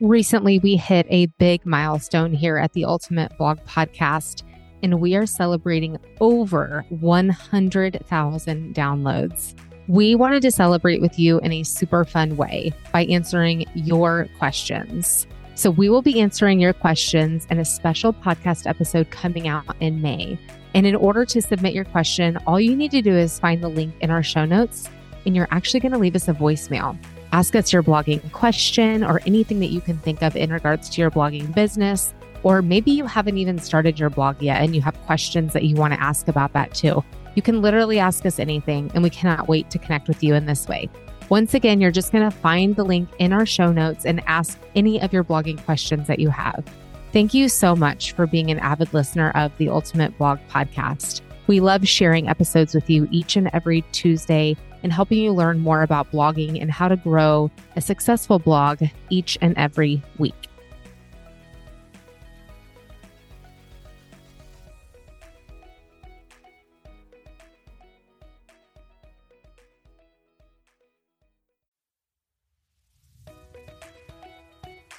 Recently, we hit a big milestone here at the Ultimate Blog Podcast, and we are celebrating over 100,000 downloads. We wanted to celebrate with you in a super fun way by answering your questions. So, we will be answering your questions in a special podcast episode coming out in May. And in order to submit your question, all you need to do is find the link in our show notes, and you're actually going to leave us a voicemail. Ask us your blogging question or anything that you can think of in regards to your blogging business. Or maybe you haven't even started your blog yet and you have questions that you want to ask about that too. You can literally ask us anything, and we cannot wait to connect with you in this way. Once again, you're just going to find the link in our show notes and ask any of your blogging questions that you have. Thank you so much for being an avid listener of the Ultimate Blog Podcast. We love sharing episodes with you each and every Tuesday and helping you learn more about blogging and how to grow a successful blog each and every week.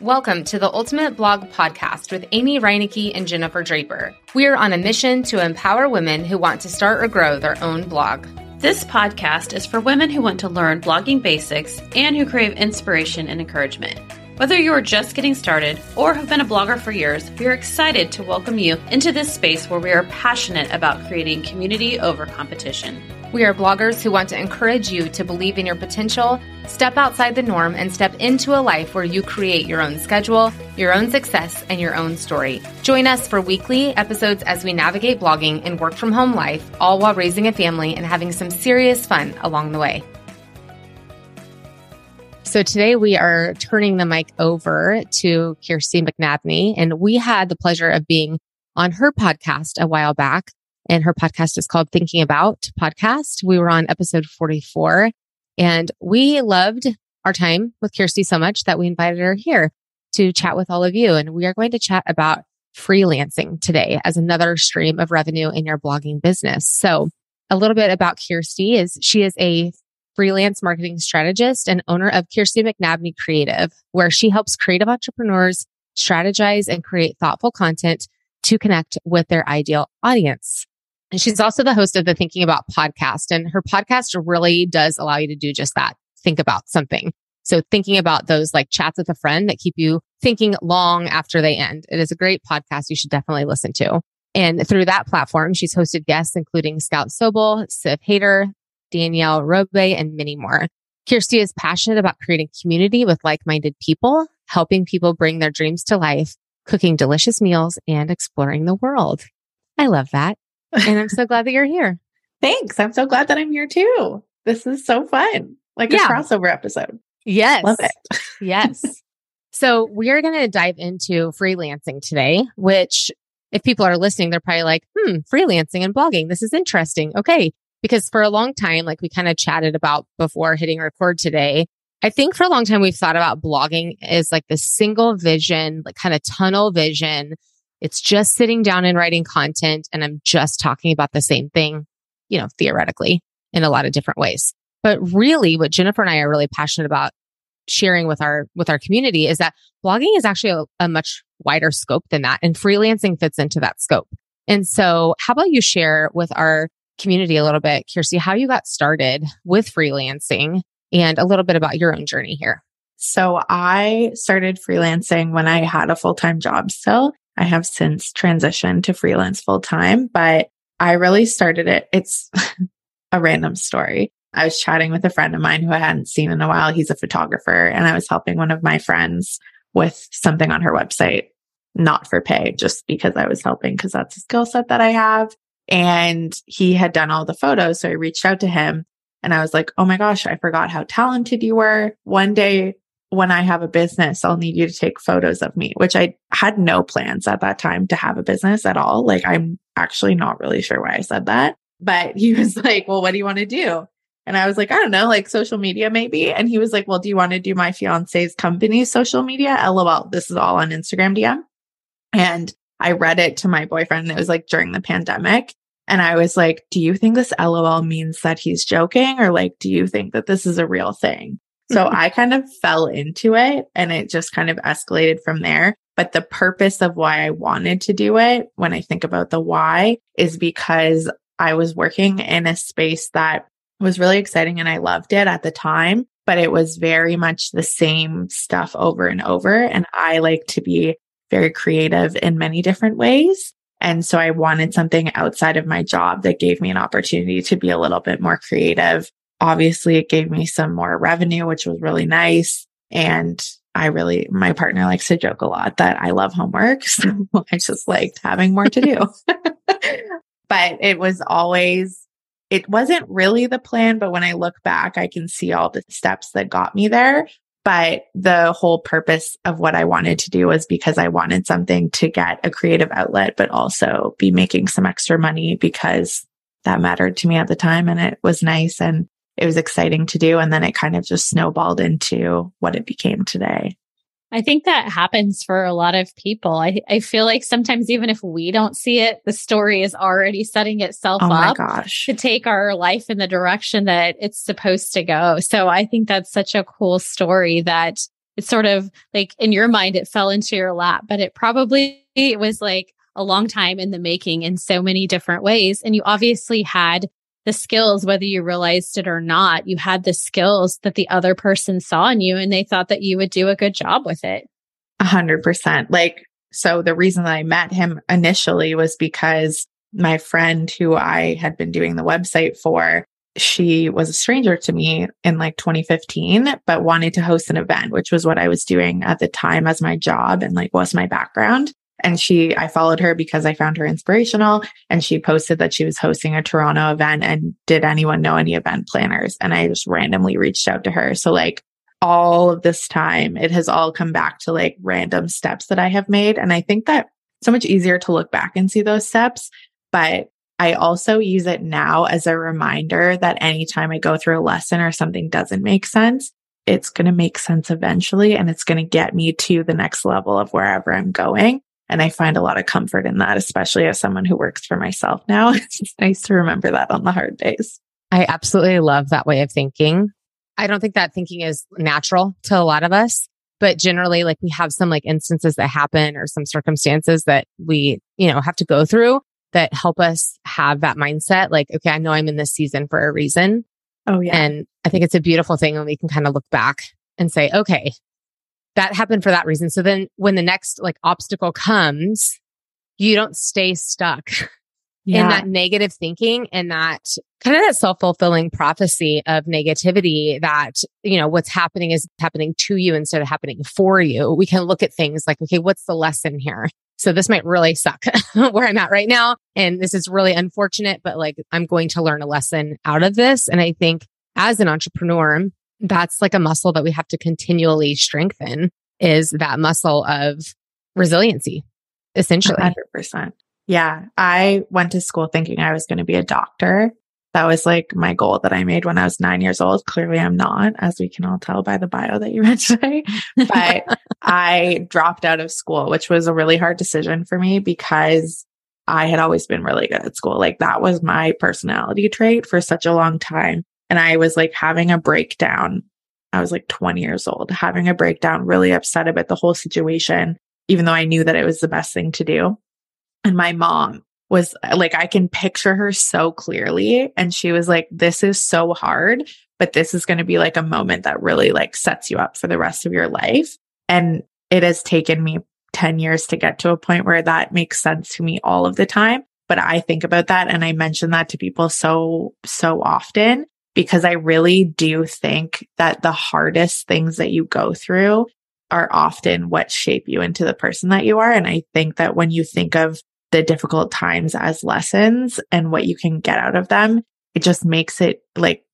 Welcome to the Ultimate Blog Podcast with Amy Reinecke and Jennifer Draper. We are on a mission to empower women who want to start or grow their own blog. This podcast is for women who want to learn blogging basics and who crave inspiration and encouragement. Whether you are just getting started or have been a blogger for years, we are excited to welcome you into this space where we are passionate about creating community over competition. We are bloggers who want to encourage you to believe in your potential, step outside the norm, and step into a life where you create your own schedule, your own success, and your own story. Join us for weekly episodes as we navigate blogging and work from home life, all while raising a family and having some serious fun along the way. So today we are turning the mic over to Kirsti McNabney, and we had the pleasure of being on her podcast a while back and her podcast is called Thinking About Podcast. We were on episode 44 and we loved our time with Kirsti so much that we invited her here to chat with all of you. And we are going to chat about freelancing today as another stream of revenue in your blogging business. So a little bit about Kirsti is she is a freelance marketing strategist and owner of Kirsti McNabney Creative, where she helps creative entrepreneurs strategize and create thoughtful content to connect with their ideal audience. And she's also the host of the Thinking About podcast. And her podcast really does allow you to do just that. Think about something. So thinking about those like chats with a friend that keep you thinking long after they end. It is a great podcast you should definitely listen to. And through that platform, she's hosted guests including Scout Sobel, Siv Hader, Danielle Robay, and many more. Kirsti is passionate about creating community with like-minded people, helping people bring their dreams to life, cooking delicious meals, and exploring the world. I love that and I'm so glad that you're here. Thanks. I'm so glad that I'm here too. This is so fun. Like yeah. a crossover episode. Yes. Love it. yes. So we are going to dive into freelancing today, which if people are listening, they're probably like, hmm, freelancing and blogging. This is interesting. Okay. Because for a long time, like we kind of chatted about before hitting record today, I think for a long time we've thought about blogging as like the single vision, like kind of tunnel vision it's just sitting down and writing content and I'm just talking about the same thing, you know, theoretically in a lot of different ways. But really what Jennifer and I are really passionate about sharing with our with our community is that blogging is actually a, a much wider scope than that and freelancing fits into that scope. And so how about you share with our community a little bit, Kirsti, how you got started with freelancing and a little bit about your own journey here. So I started freelancing when I had a full-time job still. I have since transitioned to freelance full time, but I really started it. It's a random story. I was chatting with a friend of mine who I hadn't seen in a while. He's a photographer and I was helping one of my friends with something on her website, not for pay, just because I was helping because that's a skill set that I have. And he had done all the photos. So I reached out to him and I was like, Oh my gosh, I forgot how talented you were. One day when I have a business, I'll need you to take photos of me, which I had no plans at that time to have a business at all. Like, I'm actually not really sure why I said that. But he was like, Well, what do you want to do? And I was like, I don't know, like social media maybe. And he was like, Well, do you want to do my fiance's company's social media? LOL. This is all on Instagram DM. And I read it to my boyfriend. It was like during the pandemic. And I was like, Do you think this LOL means that he's joking? Or like, do you think that this is a real thing? So I kind of fell into it and it just kind of escalated from there. But the purpose of why I wanted to do it, when I think about the why, is because I was working in a space that was really exciting and I loved it at the time, but it was very much the same stuff over and over. And I like to be very creative in many different ways. And so I wanted something outside of my job that gave me an opportunity to be a little bit more creative. Obviously, it gave me some more revenue, which was really nice. And I really, my partner likes to joke a lot that I love homework. So I just liked having more to do. but it was always, it wasn't really the plan. But when I look back, I can see all the steps that got me there. But the whole purpose of what I wanted to do was because I wanted something to get a creative outlet, but also be making some extra money because that mattered to me at the time and it was nice and it was exciting to do. And then it kind of just snowballed into what it became today. I think that happens for a lot of people. I, I feel like sometimes even if we don't see it, the story is already setting itself oh up gosh. to take our life in the direction that it's supposed to go. So I think that's such a cool story that it's sort of like in your mind, it fell into your lap, but it probably it was like a long time in the making in so many different ways. And you obviously had the skills, whether you realized it or not, you had the skills that the other person saw in you and they thought that you would do a good job with it. A hundred percent. Like, so the reason that I met him initially was because my friend who I had been doing the website for, she was a stranger to me in like 2015, but wanted to host an event, which was what I was doing at the time as my job and like was my background. And she, I followed her because I found her inspirational and she posted that she was hosting a Toronto event and did anyone know any event planners? And I just randomly reached out to her. So like all of this time, it has all come back to like random steps that I have made. And I think that so much easier to look back and see those steps. But I also use it now as a reminder that anytime I go through a lesson or something doesn't make sense, it's going to make sense eventually and it's going to get me to the next level of wherever I'm going. And I find a lot of comfort in that, especially as someone who works for myself now. It's nice to remember that on the hard days. I absolutely love that way of thinking. I don't think that thinking is natural to a lot of us, but generally, like we have some like instances that happen or some circumstances that we, you know, have to go through that help us have that mindset. Like, okay, I know I'm in this season for a reason. Oh, yeah. And I think it's a beautiful thing when we can kind of look back and say, okay, that happened for that reason. So then when the next like obstacle comes, you don't stay stuck yeah. in that negative thinking and that kind of that self-fulfilling prophecy of negativity that, you know, what's happening is happening to you instead of happening for you. We can look at things like, okay, what's the lesson here? So this might really suck where I'm at right now. And this is really unfortunate, but like I'm going to learn a lesson out of this. And I think as an entrepreneur, that's like a muscle that we have to continually strengthen is that muscle of resiliency, essentially. 100%. Yeah. I went to school thinking I was going to be a doctor. That was like my goal that I made when I was nine years old. Clearly, I'm not, as we can all tell by the bio that you read today. But I dropped out of school, which was a really hard decision for me because I had always been really good at school. Like that was my personality trait for such a long time. And I was like having a breakdown. I was like 20 years old, having a breakdown, really upset about the whole situation, even though I knew that it was the best thing to do. And my mom was like, I can picture her so clearly. And she was like, this is so hard, but this is going to be like a moment that really like sets you up for the rest of your life. And it has taken me 10 years to get to a point where that makes sense to me all of the time. But I think about that and I mention that to people so, so often because I really do think that the hardest things that you go through are often what shape you into the person that you are. And I think that when you think of the difficult times as lessons and what you can get out of them, it just makes it like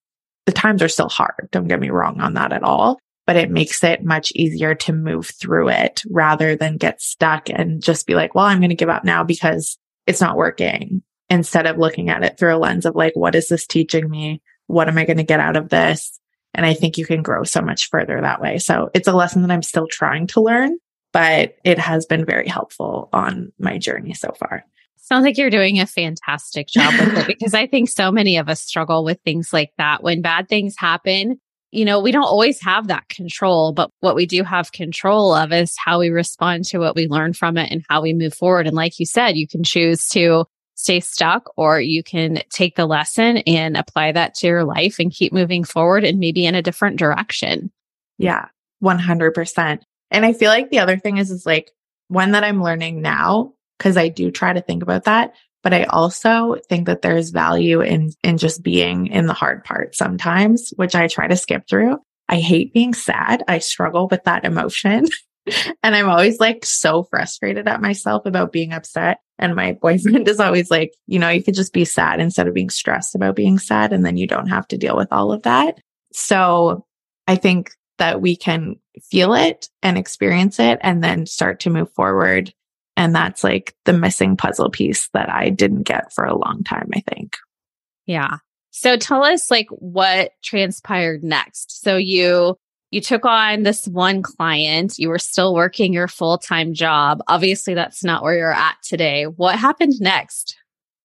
the times are still hard. Don't get me wrong on that at all, but it makes it much easier to move through it rather than get stuck and just be like, well, I'm going to give up now because it's not working instead of looking at it through a lens of like, what is this teaching me? What am I going to get out of this? And I think you can grow so much further that way. So it's a lesson that I'm still trying to learn, but it has been very helpful on my journey so far. Sounds like you're doing a fantastic job with it because I think so many of us struggle with things like that. When bad things happen, you know, we don't always have that control, but what we do have control of is how we respond to what we learn from it and how we move forward. And like you said, you can choose to stay stuck or you can take the lesson and apply that to your life and keep moving forward and maybe in a different direction. Yeah, 100%. And I feel like the other thing is, is like one that I'm learning now, because I do try to think about that. But I also think that there's value in, in just being in the hard part sometimes, which I try to skip through. I hate being sad. I struggle with that emotion. and I'm always like so frustrated at myself about being upset. And my boyfriend is always like, you know, you could just be sad instead of being stressed about being sad. And then you don't have to deal with all of that. So I think that we can feel it and experience it and then start to move forward and that's like the missing puzzle piece that I didn't get for a long time, I think. Yeah. So tell us like what transpired next. So you you took on this one client, you were still working your full-time job. Obviously that's not where you're at today. What happened next?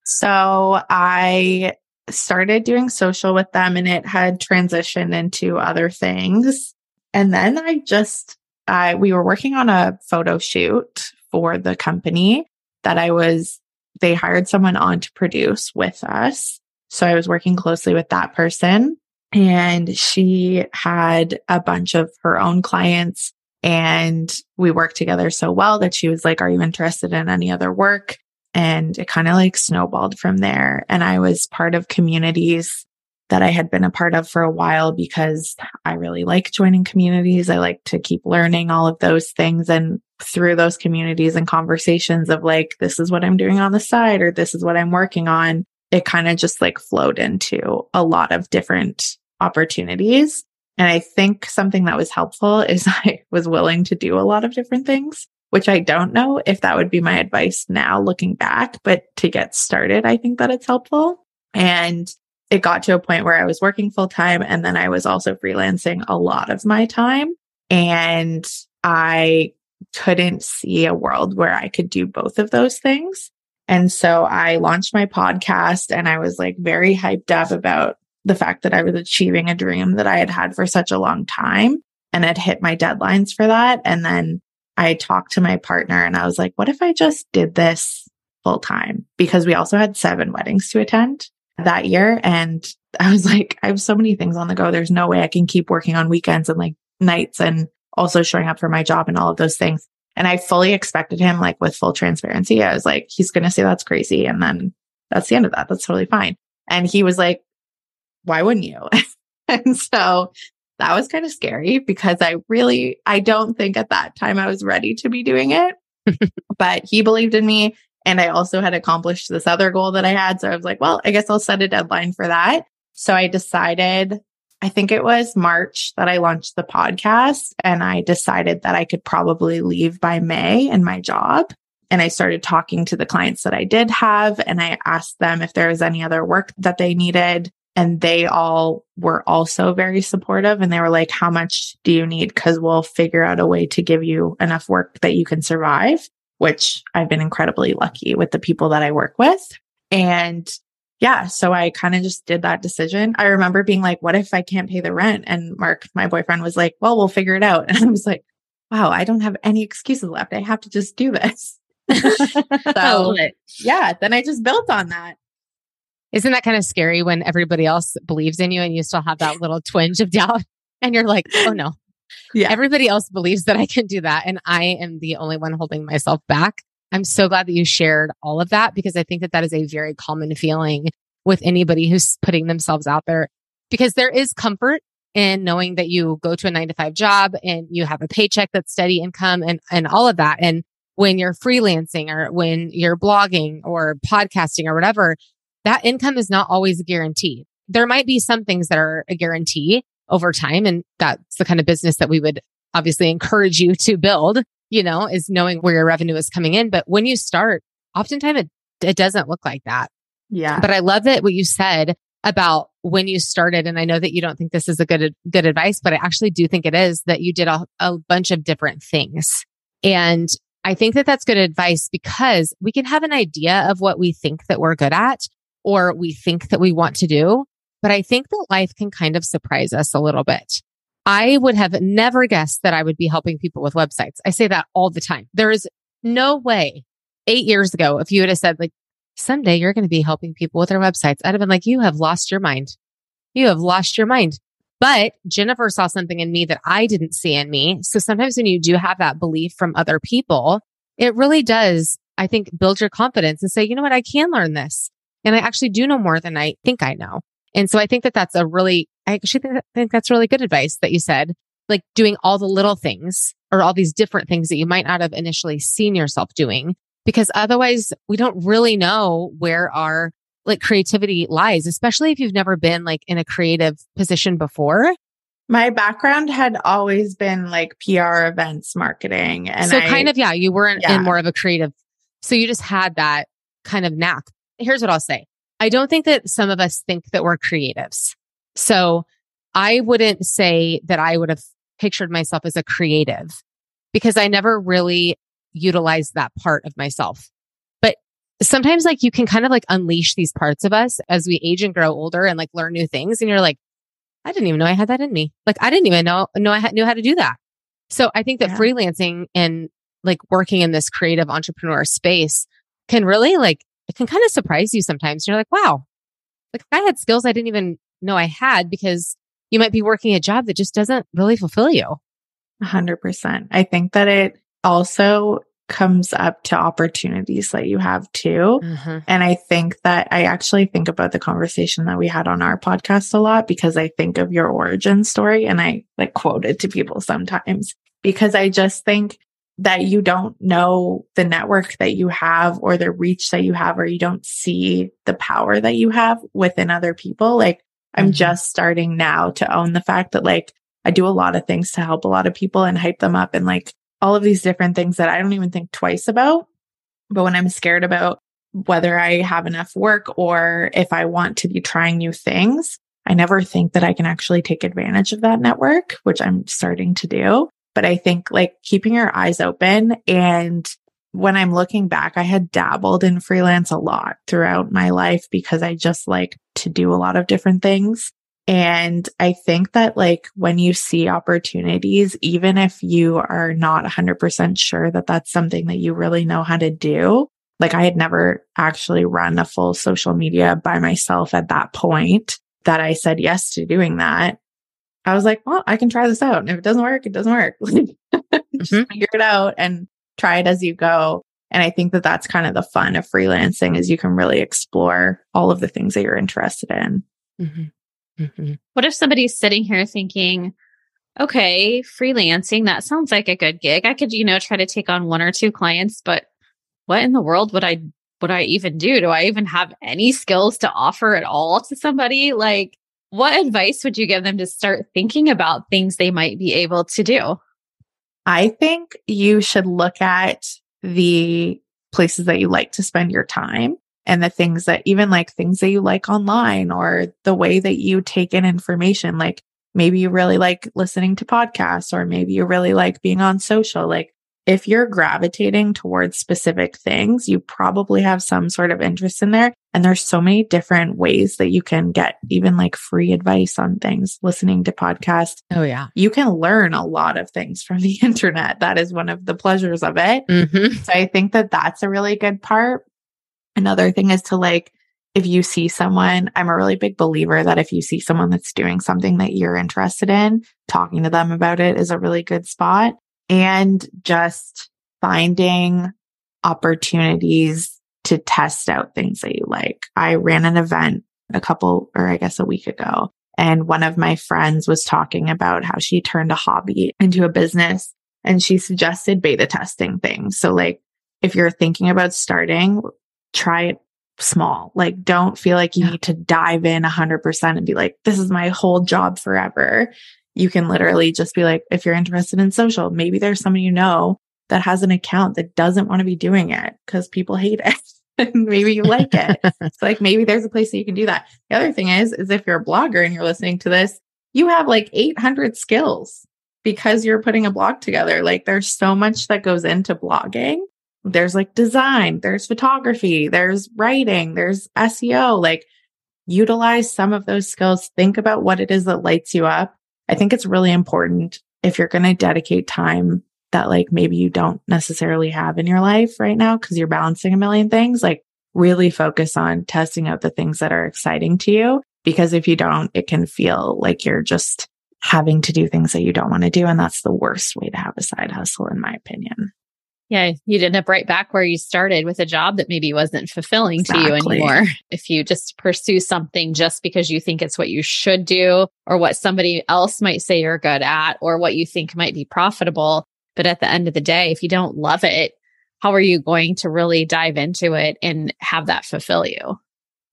So I started doing social with them and it had transitioned into other things. And then I just I we were working on a photo shoot for the company that I was, they hired someone on to produce with us. So I was working closely with that person and she had a bunch of her own clients and we worked together so well that she was like, are you interested in any other work? And it kind of like snowballed from there. And I was part of communities that I had been a part of for a while because I really like joining communities. I like to keep learning all of those things. And through those communities and conversations of like, this is what I'm doing on the side or this is what I'm working on, it kind of just like flowed into a lot of different opportunities. And I think something that was helpful is I was willing to do a lot of different things, which I don't know if that would be my advice now looking back, but to get started, I think that it's helpful. And it got to a point where I was working full time and then I was also freelancing a lot of my time. And I couldn't see a world where I could do both of those things. And so I launched my podcast and I was like very hyped up about the fact that I was achieving a dream that I had had for such a long time and had hit my deadlines for that. And then I talked to my partner and I was like, what if I just did this full time? Because we also had seven weddings to attend that year. And I was like, I have so many things on the go. There's no way I can keep working on weekends and like nights and also showing up for my job and all of those things. And I fully expected him, like with full transparency, I was like, he's going to say that's crazy. And then that's the end of that. That's totally fine. And he was like, why wouldn't you? and so that was kind of scary because I really, I don't think at that time I was ready to be doing it, but he believed in me. And I also had accomplished this other goal that I had. So I was like, well, I guess I'll set a deadline for that. So I decided, I think it was March that I launched the podcast and I decided that I could probably leave by May in my job. And I started talking to the clients that I did have and I asked them if there was any other work that they needed. And they all were also very supportive. And they were like, how much do you need? Cause we'll figure out a way to give you enough work that you can survive which I've been incredibly lucky with the people that I work with. And yeah, so I kind of just did that decision. I remember being like, what if I can't pay the rent? And Mark, my boyfriend was like, well, we'll figure it out. And I was like, wow, I don't have any excuses left. I have to just do this. so yeah, then I just built on that. Isn't that kind of scary when everybody else believes in you and you still have that little twinge of doubt and you're like, oh no, yeah. Everybody else believes that I can do that. And I am the only one holding myself back. I'm so glad that you shared all of that because I think that that is a very common feeling with anybody who's putting themselves out there because there is comfort in knowing that you go to a nine to five job and you have a paycheck that's steady income and, and all of that. And when you're freelancing or when you're blogging or podcasting or whatever, that income is not always guaranteed. There might be some things that are a guarantee, over time. And that's the kind of business that we would obviously encourage you to build, you know, is knowing where your revenue is coming in. But when you start, oftentimes it, it doesn't look like that. Yeah. But I love that what you said about when you started. And I know that you don't think this is a good, good advice, but I actually do think it is that you did a, a bunch of different things. And I think that that's good advice because we can have an idea of what we think that we're good at or we think that we want to do. but I think that life can kind of surprise us a little bit. I would have never guessed that I would be helping people with websites. I say that all the time. There is no way eight years ago, if you would have said like, someday you're going to be helping people with their websites, I'd have been like, you have lost your mind. You have lost your mind. But Jennifer saw something in me that I didn't see in me. So sometimes when you do have that belief from other people, it really does, I think, build your confidence and say, you know what? I can learn this. And I actually do know more than I think I know. And so I think that that's a really, I actually think, think that's really good advice that you said, like doing all the little things or all these different things that you might not have initially seen yourself doing, because otherwise we don't really know where our like creativity lies, especially if you've never been like in a creative position before. My background had always been like PR events marketing. And so I, kind of, yeah, you weren't Yeah. in more of a creative. So you just had that kind of knack. Here's what I'll say. I don't think that some of us think that we're creatives. So I wouldn't say that I would have pictured myself as a creative because I never really utilized that part of myself. But sometimes like you can kind of like unleash these parts of us as we age and grow older and like learn new things. And you're like, I didn't even know I had that in me. Like I didn't even know, know I had, knew how to do that. So I think that Yeah. freelancing and like working in this creative entrepreneur space can really like, it can kind of surprise you sometimes. You're like, wow, like I had skills I didn't even know I had because you might be working a job that just doesn't really fulfill you. 100%. I think that it also comes up to opportunities that you have too. Mm-hmm. And I think that I actually think about the conversation that we had on our podcast a lot because I think of your origin story and I like quote it to people sometimes because I just think that you don't know the network that you have or the reach that you have, or you don't see the power that you have within other people. Like I'm Mhm. just starting now to own the fact that like I do a lot of things to help a lot of people and hype them up and like all of these different things that I don't even think twice about. But when I'm scared about whether I have enough work or if I want to be trying new things, I never think that I can actually take advantage of that network, which I'm starting to do. But I think like keeping your eyes open and when I'm looking back, I had dabbled in freelance a lot throughout my life because I just like to do a lot of different things. And I think that like when you see opportunities, even if you are not 100% sure that that's something that you really know how to do, like I had never actually run a full social media by myself at that point that I said yes to doing that. I was like, well, I can try this out. And if it doesn't work, it doesn't work. Just Mhm. figure it out and try it as you go. And I think that that's kind of the fun of freelancing is you can really explore all of the things that you're interested in. Mhm. Mhm. What if somebody's sitting here thinking, okay, freelancing, that sounds like a good gig. I could, you know, try to take on one or two clients, but what in the world would I would I even do? Do I even have any skills to offer at all to somebody? Like what advice would you give them to start thinking about things they might be able to do? I think you should look at the places that you like to spend your time and the things that even like things that you like online or the way that you take in information. Like maybe you really like listening to podcasts or maybe you really like being on social. Like if you're gravitating towards specific things, you probably have some sort of interest in there. And there's so many different ways that you can get even like free advice on things, listening to podcasts Oh yeah. you can learn a lot of things from the internet. That is one of the pleasures of it. hmm So I think that that's a really good part. Another thing is to like, if you see someone, I'm a really big believer that if you see someone that's doing something that you're interested in, talking to them about it is a really good spot. And just finding opportunities to test out things that you like. I ran an event a couple, or I guess a week ago, and one of my friends was talking about how she turned a hobby into a business and she suggested beta testing things. So like, if you're thinking about starting, try it small. Like, don't feel like you need to dive in 100% and be like, this is my whole job forever. You can literally just be like, if you're interested in social, maybe there's someone you know that has an account that doesn't want to be doing it because people hate it. and maybe you like it. It's like maybe there's a place that you can do that. The other thing is, is if you're a blogger and you're listening to this, you have like 800 skills because you're putting a blog together. Like there's so much that goes into blogging. There's like design, there's photography, there's writing, there's SEO. Like utilize some of those skills. Think about what it is that lights you up. I think it's really important if you're going to dedicate time that like maybe you don't necessarily have in your life right now because you're balancing a million things, like really focus on testing out the things that are exciting to you. Because if you don't, it can feel like you're just having to do things that you don't want to do. And that's the worst way to have a side hustle, in my opinion. Yeah, you'd end up right back where you started with a job that maybe wasn't fulfilling exactly. to you anymore. If you just pursue something just because you think it's what you should do or what somebody else might say you're good at or what you think might be profitable. But at the end of the day, if you don't love it, how are you going to really dive into it and have that fulfill you?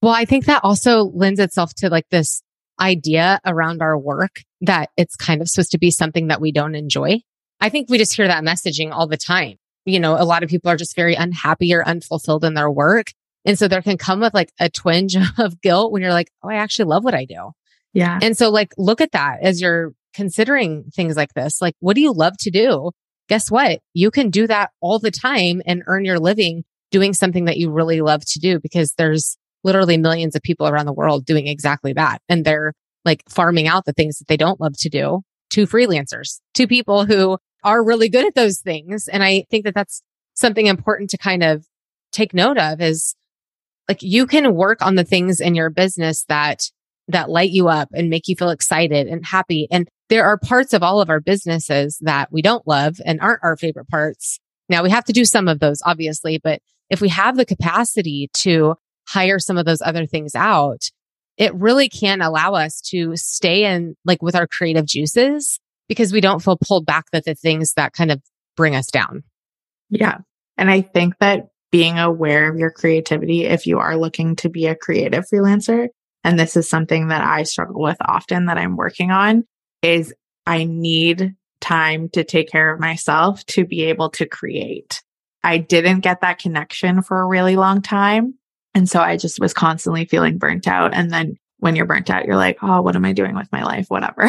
Well, I think that also lends itself to like this idea around our work that it's kind of supposed to be something that we don't enjoy. I think we just hear that messaging all the time. You know, a lot of people are just very unhappy or unfulfilled in their work. And so there can come with like a twinge of guilt when you're like, Oh, I actually love what I do. Yeah. And so like, look at that as you're considering things like this. Like, what do you love to do? Guess what? You can do that all the time and earn your living doing something that you really love to do because there's literally millions of people around the world doing exactly that. And they're like farming out the things that they don't love to do to freelancers, to people who are really good at those things. And I think that that's something important to kind of take note of is like you can work on the things in your business that that light you up and make you feel excited and happy. And there are parts of all of our businesses that we don't love and aren't our favorite parts. Now we have to do some of those, obviously, but if we have the capacity to hire some of those other things out, it really can allow us to stay in like with our creative juices because we don't feel pulled back with the things that kind of bring us down. Yeah. And I think that being aware of your creativity, if you are looking to be a creative freelancer, and this is something that I struggle with often that I'm working on, is I need time to take care of myself to be able to create. I didn't get that connection for a really long time. And so I just was constantly feeling burnt out. And then when you're burnt out, you're like, oh, what am I doing with my life? Whatever.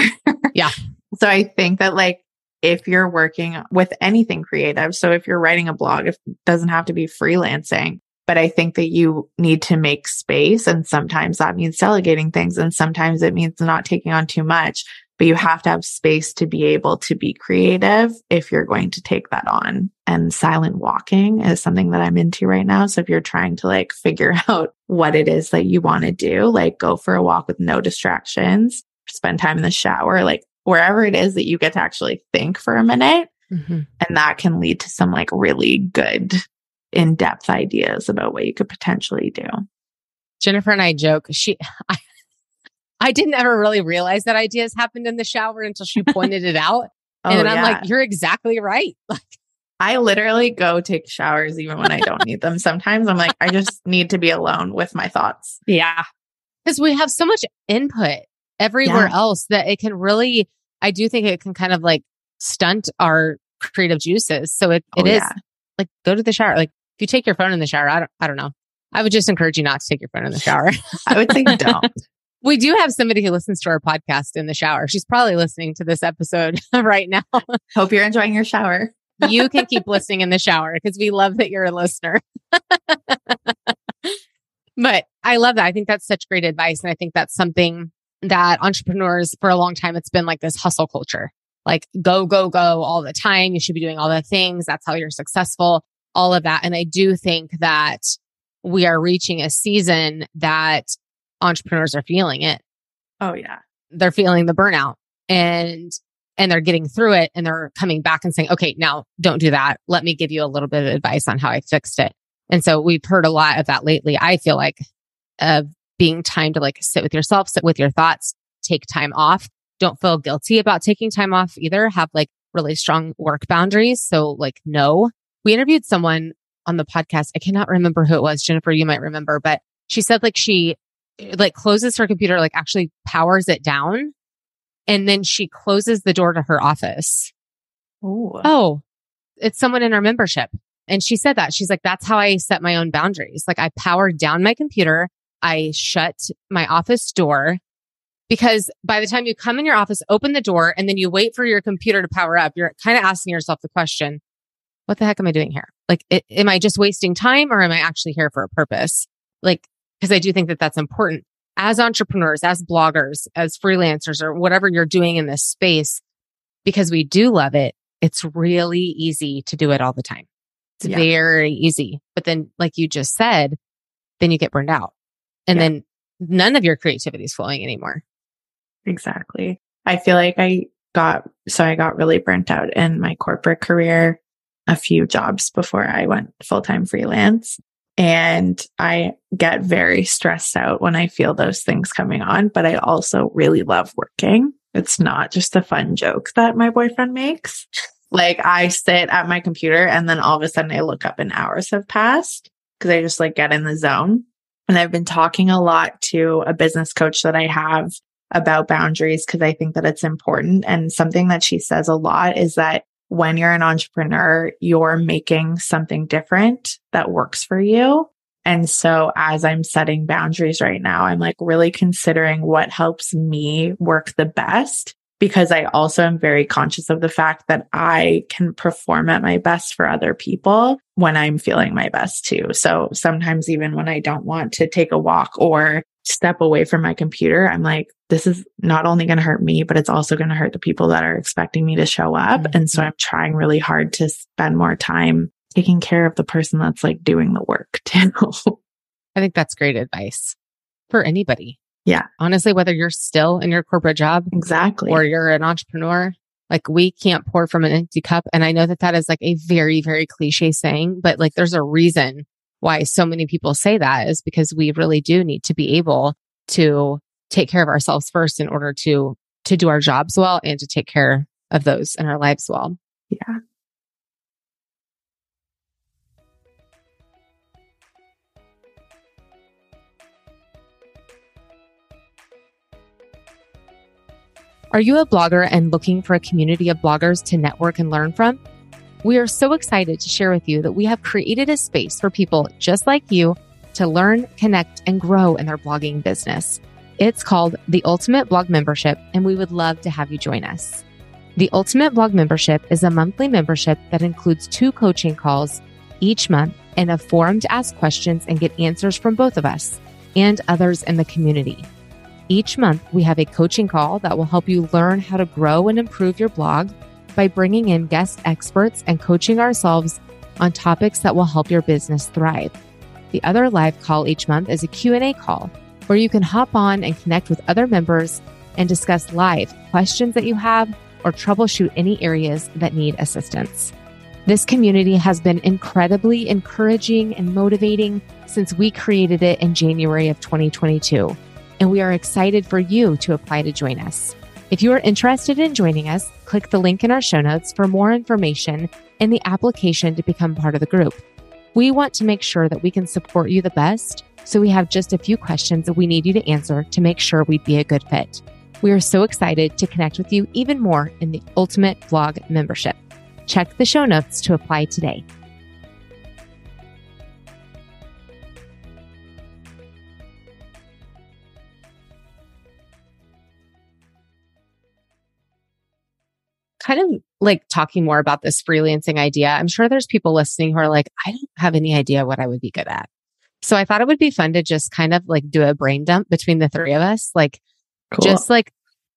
yeah. So I think that like if you're working with anything creative, so if you're writing a blog, it doesn't have to be freelancing, but I think that you need to make space. And sometimes that means delegating things. And sometimes it means not taking on too much but you have to have space to be able to be creative if you're going to take that on. And silent walking is something that I'm into right now. So if you're trying to like figure out what it is that you want to do, like go for a walk with no distractions, spend time in the shower, like wherever it is that you get to actually think for a minute. Mm-hmm. And that can lead to some like really good in depth ideas about what you could potentially do. Jennifer and I joke, she, I, I didn't ever really realize that ideas happened in the shower until she pointed it out. oh, and I'm like, you're exactly right. Like, I literally go take showers even when I don't need them. Sometimes I'm like, I just need to be alone with my thoughts. Yeah. Because we have so much input everywhere yeah. else that it can really, I do think it can kind of like stunt our creative juices. So it, it oh, is yeah. like go to the shower. Like if you take your phone in the shower, I don't, I don't know. I would just encourage you not to take your phone in the shower. I would say don't. We do have somebody who listens to our podcast in the shower. She's probably listening to this episode right now. Hope you're enjoying your shower. you can keep listening in the shower because we love that you're a listener. but I love that. I think that's such great advice. And I think that's something that entrepreneurs for a long time, it's been like this hustle culture, like go, go, go all the time. You should be doing all the things. That's how you're successful, all of that. And I do think that we are reaching a season that entrepreneurs are feeling it. Oh yeah. They're feeling the burnout and and they're getting through it and they're coming back and saying, "Okay, now don't do that. Let me give you a little bit of advice on how I fixed it." And so we've heard a lot of that lately. I feel like of being time to like sit with yourself, sit with your thoughts, take time off. Don't feel guilty about taking time off either. Have like really strong work boundaries. So like no. We interviewed someone on the podcast. I cannot remember who it was. Jennifer, you might remember, but she said like she like closes her computer, like actually powers it down. And then she closes the door to her office. Ooh. Oh, it's someone in our membership. And she said that she's like, that's how I set my own boundaries. Like I powered down my computer. I shut my office door because by the time you come in your office, open the door and then you wait for your computer to power up, you're kind of asking yourself the question, what the heck am I doing here? Like, it, am I just wasting time or am I actually here for a purpose? Like because I do think that that's important. as entrepreneurs, as bloggers, as freelancers, or whatever you're doing in this space, because we do love it, it's really easy to do it all the time. It's Yeah. very easy. But then, like you just said, then you get burned out. And Yeah. then none of your creativity is flowing anymore. Exactly. I feel like I got, so I got really burnt out in my corporate career, a few jobs before I went full time freelance. And I get very stressed out when I feel those things coming on, but I also really love working. It's not just a fun joke that my boyfriend makes. Like I sit at my computer and then all of a sudden I look up and hours have passed because I just like get in the zone. And I've been talking a lot to a business coach that I have about boundaries because I think that it's important. And something that she says a lot is that when you're an entrepreneur, you're making something different that works for you. And so as I'm setting boundaries right now, I'm like really considering what helps me work the best because I also am very conscious of the fact that I can perform at my best for other people when I'm feeling my best too. So sometimes even when I don't want to take a walk or step away from my computer, I'm like, this is not only going to hurt me, but it's also going to hurt the people that are expecting me to show up. Mhm. And so I'm trying really hard to spend more time taking care of the person that's like doing the work too. I think that's great advice for anybody. Yeah. Honestly, whether you're still in your corporate job exactly. or you're an entrepreneur, like we can't pour from an empty cup. And I know that that is like a very, very cliche saying, but like there's a reason why so many people say that is because we really do need to be able to take care of ourselves first in order to, to do our jobs well and to take care of those in our lives well. yeah. Are you a blogger and looking for a community of bloggers to network and learn from? We are so excited to share with you that we have created a space for people just like you to learn, connect, and grow in their blogging business. It's called the Ultimate Blog Membership, and we would love to have you join us. The Ultimate Blog Membership is a monthly membership that includes two coaching calls each month and a forum to ask questions and get answers from both of us and others in the community. Each month, we have a coaching call that will help you learn how to grow and improve your blog by bringing in guest experts and coaching ourselves on topics that will help your business thrive. The other live call each month is a Q&A call where you can hop on and connect with other members and discuss live questions that you have or troubleshoot any areas that need assistance. This community has been incredibly encouraging and motivating since we created it in January of 2022 and we are excited for you to apply to join us. If you are interested in joining us, click the link in our show notes for more information and the application to become part of the group. We want to make sure that we can support you the best, so we have just a few questions that we need you to answer to make sure we'd be a good fit. We are so excited to connect with you even more in the Ultimate Blog membership. Check the show notes to apply today. Kind of like talking more about this freelancing idea, I'm sure there's people listening who are like, I don't have any idea what I would be good at. So I thought it would be fun to just kind of like do a brain dump between the three of us. Like, Cool. just like,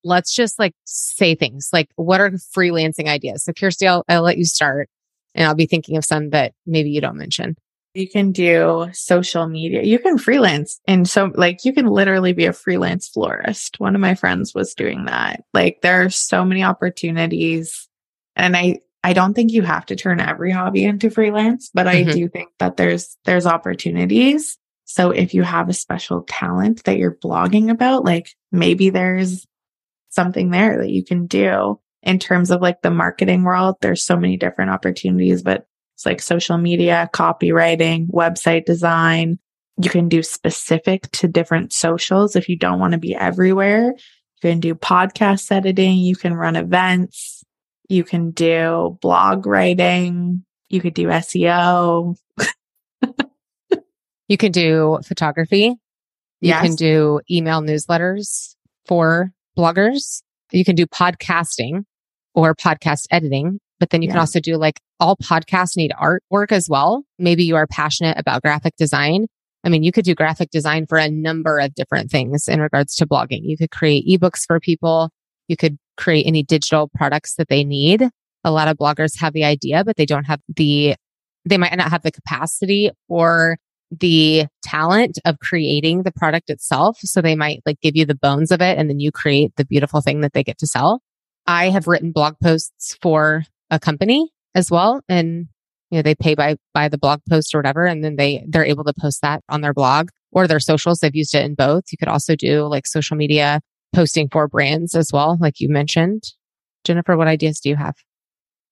let's just like say things like, what are freelancing ideas? So, Kirsti, I'll, I'll let you start and I'll be thinking of some that maybe you don't mention. You can do social media. You can freelance. And so like you can literally be a freelance florist. One of my friends was doing that. Like there are so many opportunities. And I, I don't think you have to turn every hobby into freelance, but I Mhm. do think that there's, there's opportunities. So if you have a special talent that you're blogging about, like maybe there's something there that you can do in terms of like the marketing world. There's so many different opportunities, but it's like social media, copywriting, website design. You can do specific to different socials if you don't want to be everywhere. You can do podcast editing. You can run events. You can do blog writing. You could do SEO. You can do photography. You Yes. can do email newsletters for bloggers. You can do podcasting or podcast editing, but then you can also do like all podcasts need artwork as well. Maybe you are passionate about graphic design. I mean, you could do graphic design for a number of different things in regards to blogging. You could create ebooks for people. You could create any digital products that they need. A lot of bloggers have the idea, but they don't have the, they might not have the capacity or the talent of creating the product itself. So they might like give you the bones of it and then you create the beautiful thing that they get to sell. I have written blog posts for a company as well. And you know, they pay by, by the blog post or whatever. And then they, they're able to post that on their blog or their socials. They've used it in both. You could also do like social media posting for brands as well, like you mentioned. Jennifer, what ideas do you have?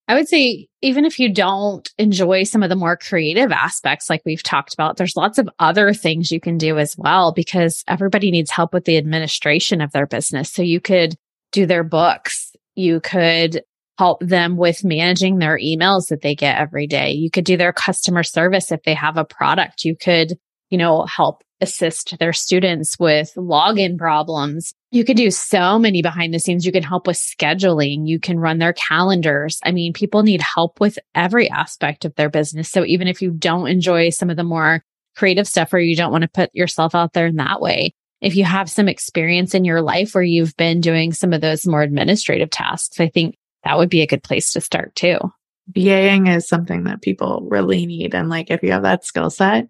I would say, even if you don't enjoy some of the more creative aspects, like we've talked about, there's lots of other things you can do as well because everybody needs help with the administration of their business. So you could do their books. You could help them with managing their emails that they get every day. You could do their customer service if they have a product. You could, you know, help assist their students with login problems. You could do so many behind the scenes. You can help with scheduling. You can run their calendars. I mean, people need help with every aspect of their business. So even if you don't enjoy some of the more creative stuff or you don't want to put yourself out there in that way, if you have some experience in your life where you've been doing some of those more administrative tasks, I think that would be a good place to start too. VAing is something that people really need. And like, if you have that skill set,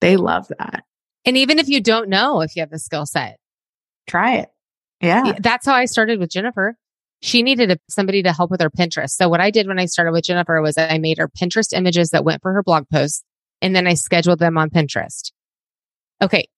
they love that. And even if you don't know if you have the skill set, try it. Yeah. That's how I started with Jennifer. She needed a, somebody to help with her Pinterest. So what I did when I started with Jennifer was I made her Pinterest images that went for her blog posts and then I scheduled them on Pinterest. Okay.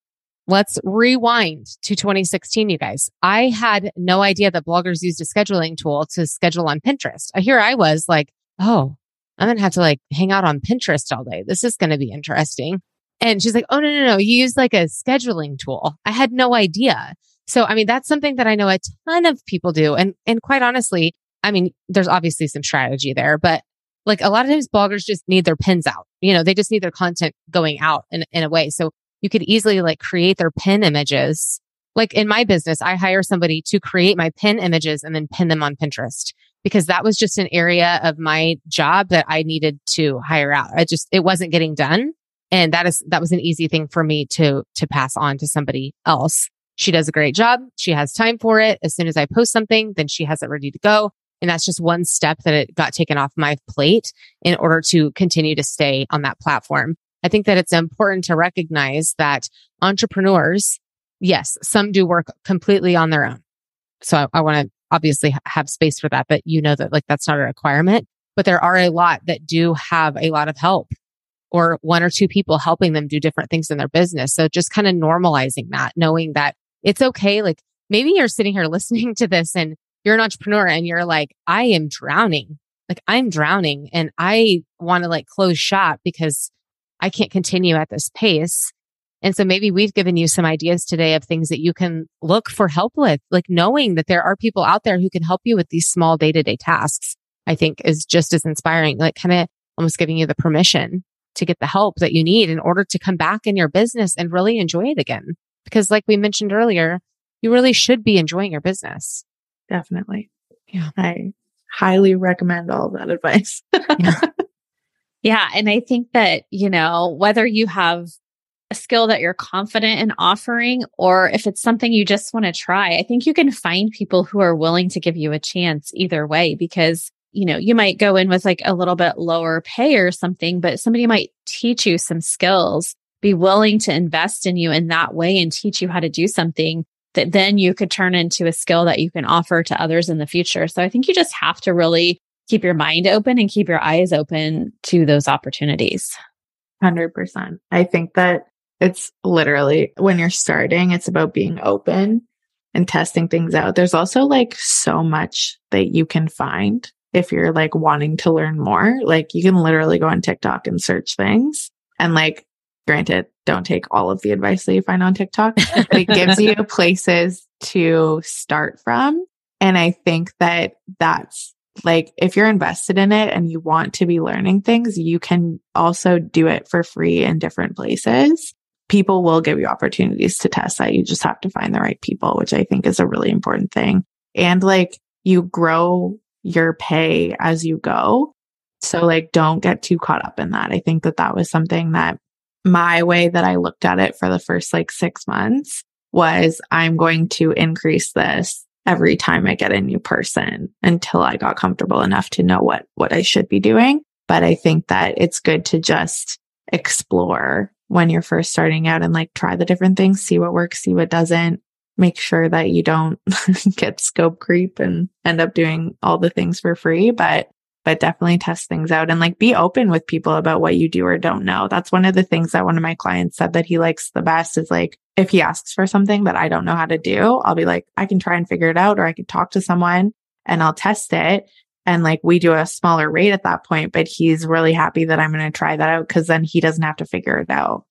Let's rewind to 2016, you guys. I had no idea that bloggers used a scheduling tool to schedule on Pinterest. Uh, here I was like, oh, I'm going to have to like hang out on Pinterest all day. This is going to be interesting. And she's like, oh, no, no, no. You use like a scheduling tool. I had no idea. So, I mean, that's something that I know a ton of people do. And, and quite honestly, I mean, there's obviously some strategy there, but like a lot of times bloggers just need their pins out. You know, they just need their content going out in, in a way. So you could easily like create their pin images. Like in my business, I hire somebody to create my pin images and then pin them on Pinterest because that was just an area of my job that I needed to hire out. I just, it wasn't getting done. And that is, that was an easy thing for me to, to pass on to somebody else. She does a great job. She has time for it. As soon as I post something, then she has it ready to go. And that's just one step that it got taken off my plate in order to continue to stay on that platform. I think that it's important to recognize that entrepreneurs, yes, some do work completely on their own. So I, I want to obviously have space for that, but you know that like that's not a requirement, but there are a lot that do have a lot of help or one or two people helping them do different things in their business. So just kind of normalizing that, knowing that it's okay. Like maybe you're sitting here listening to this and you're an entrepreneur and you're like, I am drowning. Like I'm drowning and I want to like close shop because I can't continue at this pace. And so maybe we've given you some ideas today of things that you can look for help with, like knowing that there are people out there who can help you with these small day to day tasks, I think is just as inspiring, like kind of almost giving you the permission to get the help that you need in order to come back in your business and really enjoy it again. Because like we mentioned earlier, you really should be enjoying your business. Definitely. Yeah. I highly recommend all that advice. yeah. Yeah. And I think that, you know, whether you have a skill that you're confident in offering or if it's something you just want to try, I think you can find people who are willing to give you a chance either way because, you know, you might go in with like a little bit lower pay or something, but somebody might teach you some skills, be willing to invest in you in that way and teach you how to do something that then you could turn into a skill that you can offer to others in the future. So I think you just have to really keep your mind open and keep your eyes open to those opportunities. 100%. I think that it's literally when you're starting, it's about being open and testing things out. There's also like so much that you can find if you're like wanting to learn more. Like you can literally go on TikTok and search things and like, granted, don't take all of the advice that you find on TikTok. it gives you places to start from. And I think that that's like if you're invested in it and you want to be learning things, you can also do it for free in different places. People will give you opportunities to test that. You just have to find the right people, which I think is a really important thing. And like you grow your pay as you go. So like don't get too caught up in that. I think that that was something that my way that I looked at it for the first like six months was I'm going to increase this every time I get a new person until I got comfortable enough to know what, what I should be doing. But I think that it's good to just explore when you're first starting out and like try the different things, see what works, see what doesn't. Make sure that you don't get scope creep and end up doing all the things for free. But but definitely test things out and like be open with people about what you do or don't know. That's one of the things that one of my clients said that he likes the best is like, if he asks for something that I don't know how to do, I'll be like, I can try and figure it out or I can talk to someone and I'll test it. And like we do a smaller rate at that point, but he's really happy that I'm going to try that out because then he doesn't have to figure it out.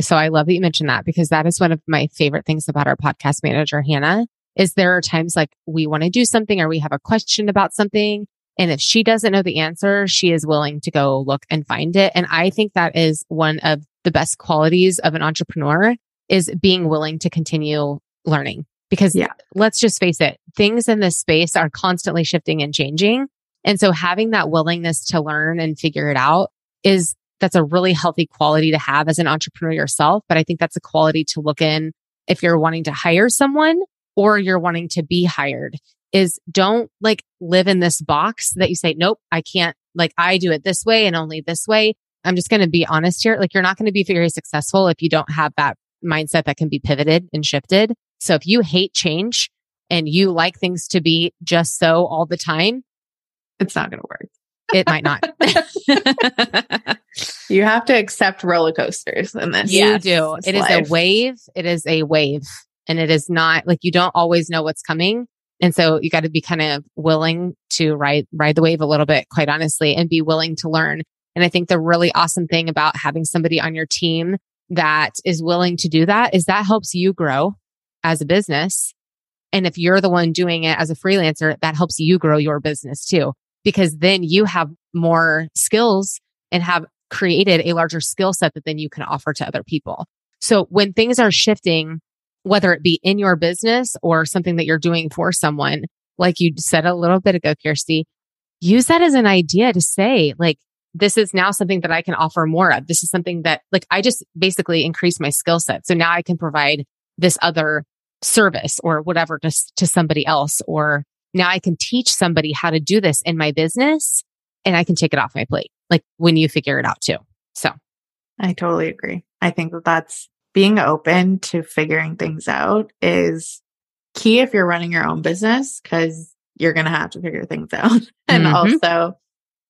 So I love that you mentioned that because that is one of my favorite things about our podcast manager, Hannah, is there are times like we want to do something or we have a question about something and if she doesn't know the answer, she is willing to go look and find it. And I think that is one of the best qualities of an entrepreneur is being willing to continue learning. Because yeah. let's just face it, things in this space are constantly shifting and changing. And so having that willingness to learn and figure it out is that's a really healthy quality to have as an entrepreneur yourself. But I think that's a quality to look in if you're wanting to hire someone or you're wanting to be hired is don't like live in this box that you say, nope, I can't, like I do it this way and only this way. I'm just going to be honest here. Like you're not going to be very successful if you don't have that mindset that can be pivoted and shifted. So if you hate change and you like things to be just so all the time, it's not going to work. It might not. you have to accept roller coasters in this. You do. It life. is a wave. It is a wave and it is not like you don't always know what's coming. And so you got to be kind of willing to ride, ride the wave a little bit, quite honestly, and be willing to learn. And I think the really awesome thing about having somebody on your team that is willing to do that is that helps you grow as a business. And if you're the one doing it as a freelancer, that helps you grow your business too, because then you have more skills and have created a larger skill set that then you can offer to other people. So when things are shifting whether it be in your business or something that you're doing for someone, like you said a little bit ago, Kirsti, use that as an idea to say, like, this is now something that I can offer more of. This is something that, like, I just basically increase my skill set. So now I can provide this other service or whatever to, to somebody else. Or now I can teach somebody how to do this in my business and I can take it off my plate. Like when you figure it out too. So I totally agree. I think that that's being open to figuring things out is key if you're running your own business because you're going to have to figure things out. and mm-hmm. also,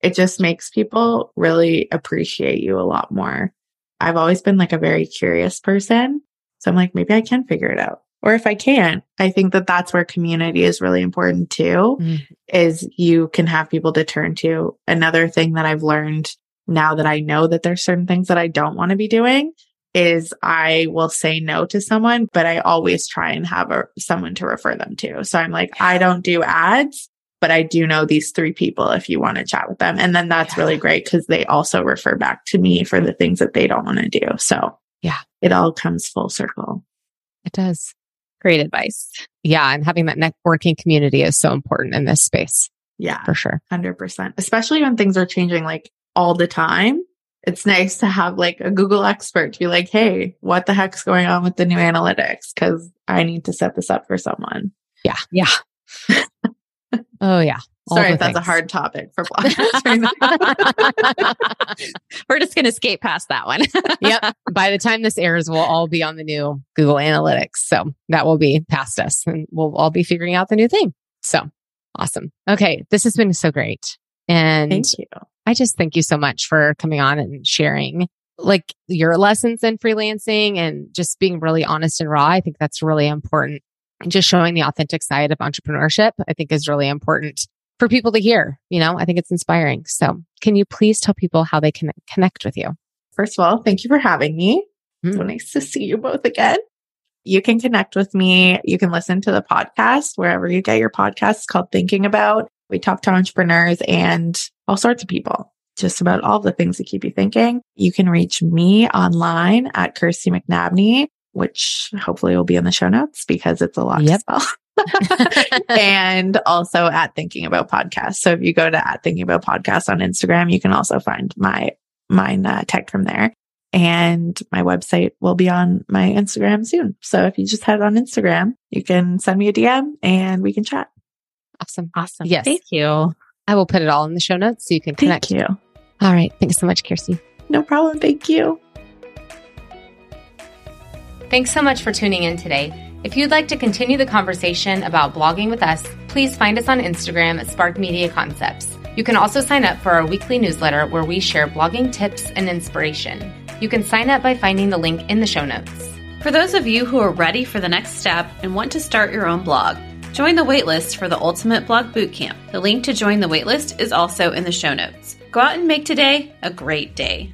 it just makes people really appreciate you a lot more. I've always been like a very curious person. So I'm like, maybe I can figure it out. Or if I can't, I think that that's where community is really important too, mm-hmm. is you can have people to turn to. Another thing that I've learned now that I know that there's certain things that I don't want to be doing is I will say no to someone, but I always try and have a, someone to refer them to. So I'm like, I don't do ads, but I do know these three people if you want to chat with them. And then that's yeah. really great because they also refer back to me for the things that they don't want to do. So yeah, it all comes full circle. It does. Great advice. Yeah. And having that networking community is so important in this space. Yeah. For sure. 100%. Especially when things are changing like all the time it's nice to have like a Google expert to be like, Hey, what the heck's going on with the new analytics? Cause I need to set this up for someone. Yeah. Yeah. oh yeah. Sorry if that's things. a hard topic for bloggers. We're just going to skate past that one. yep. By the time this airs, we'll all be on the new Google Analytics. So that will be past us and we'll all be figuring out the new thing. So awesome. Okay. This has been so great. And thank you. I just thank you so much for coming on and sharing like your lessons in freelancing and just being really honest and raw. I think that's really important. And just showing the authentic side of entrepreneurship, I think is really important for people to hear. You know, I think it's inspiring. So can you please tell people how they can connect with you? First of all, thank you for having me. Mm. So nice to see you both again. You can connect with me. You can listen to the podcast wherever you get your podcasts called Thinking About. We talk to entrepreneurs and all sorts of people, just about all the things that keep you thinking. You can reach me online at Kirsti McNabney, which hopefully will be in the show notes because it's a lot yep. to spell. and also at Thinking About Podcast. So if you go to at Thinking About Podcast on Instagram, you can also find my mine uh, tagged from there. And my website will be on my Instagram soon. So if you just head on Instagram, you can send me a DM and we can chat. Awesome. Awesome. Yes. Thank you. I will put it all in the show notes so you can connect. Thank you. All right. Thanks so much, Kirsti. No problem. Thank you. Thanks so much for tuning in today. If you'd like to continue the conversation about blogging with us, please find us on Instagram at Spark Media Concepts. You can also sign up for our weekly newsletter where we share blogging tips and inspiration. You can sign up by finding the link in the show notes. For those of you who are ready for the next step and want to start your own blog, join the waitlist for the Ultimate Blog Bootcamp. The link to join the waitlist is also in the show notes. Go out and make today a great day.